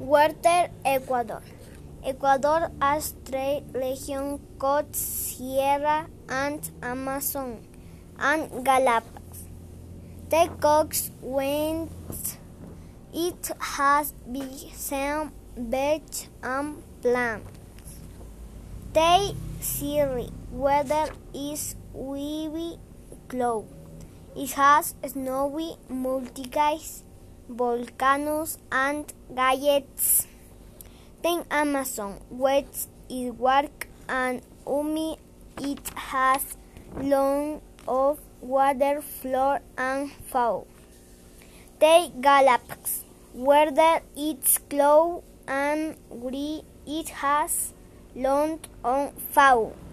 Water Ecuador. Ecuador has three regions called Sierra and Amazon and Galapagos. The coast wind it has sand, beach and plants. The Sierra weather is wavy cloud. It has snowy mountains, volcanoes and galletes. The Amazon, which is work and umi, it has long of water, flora and fauna. The Galapagos, where it's cloud and green, it has long on fauna.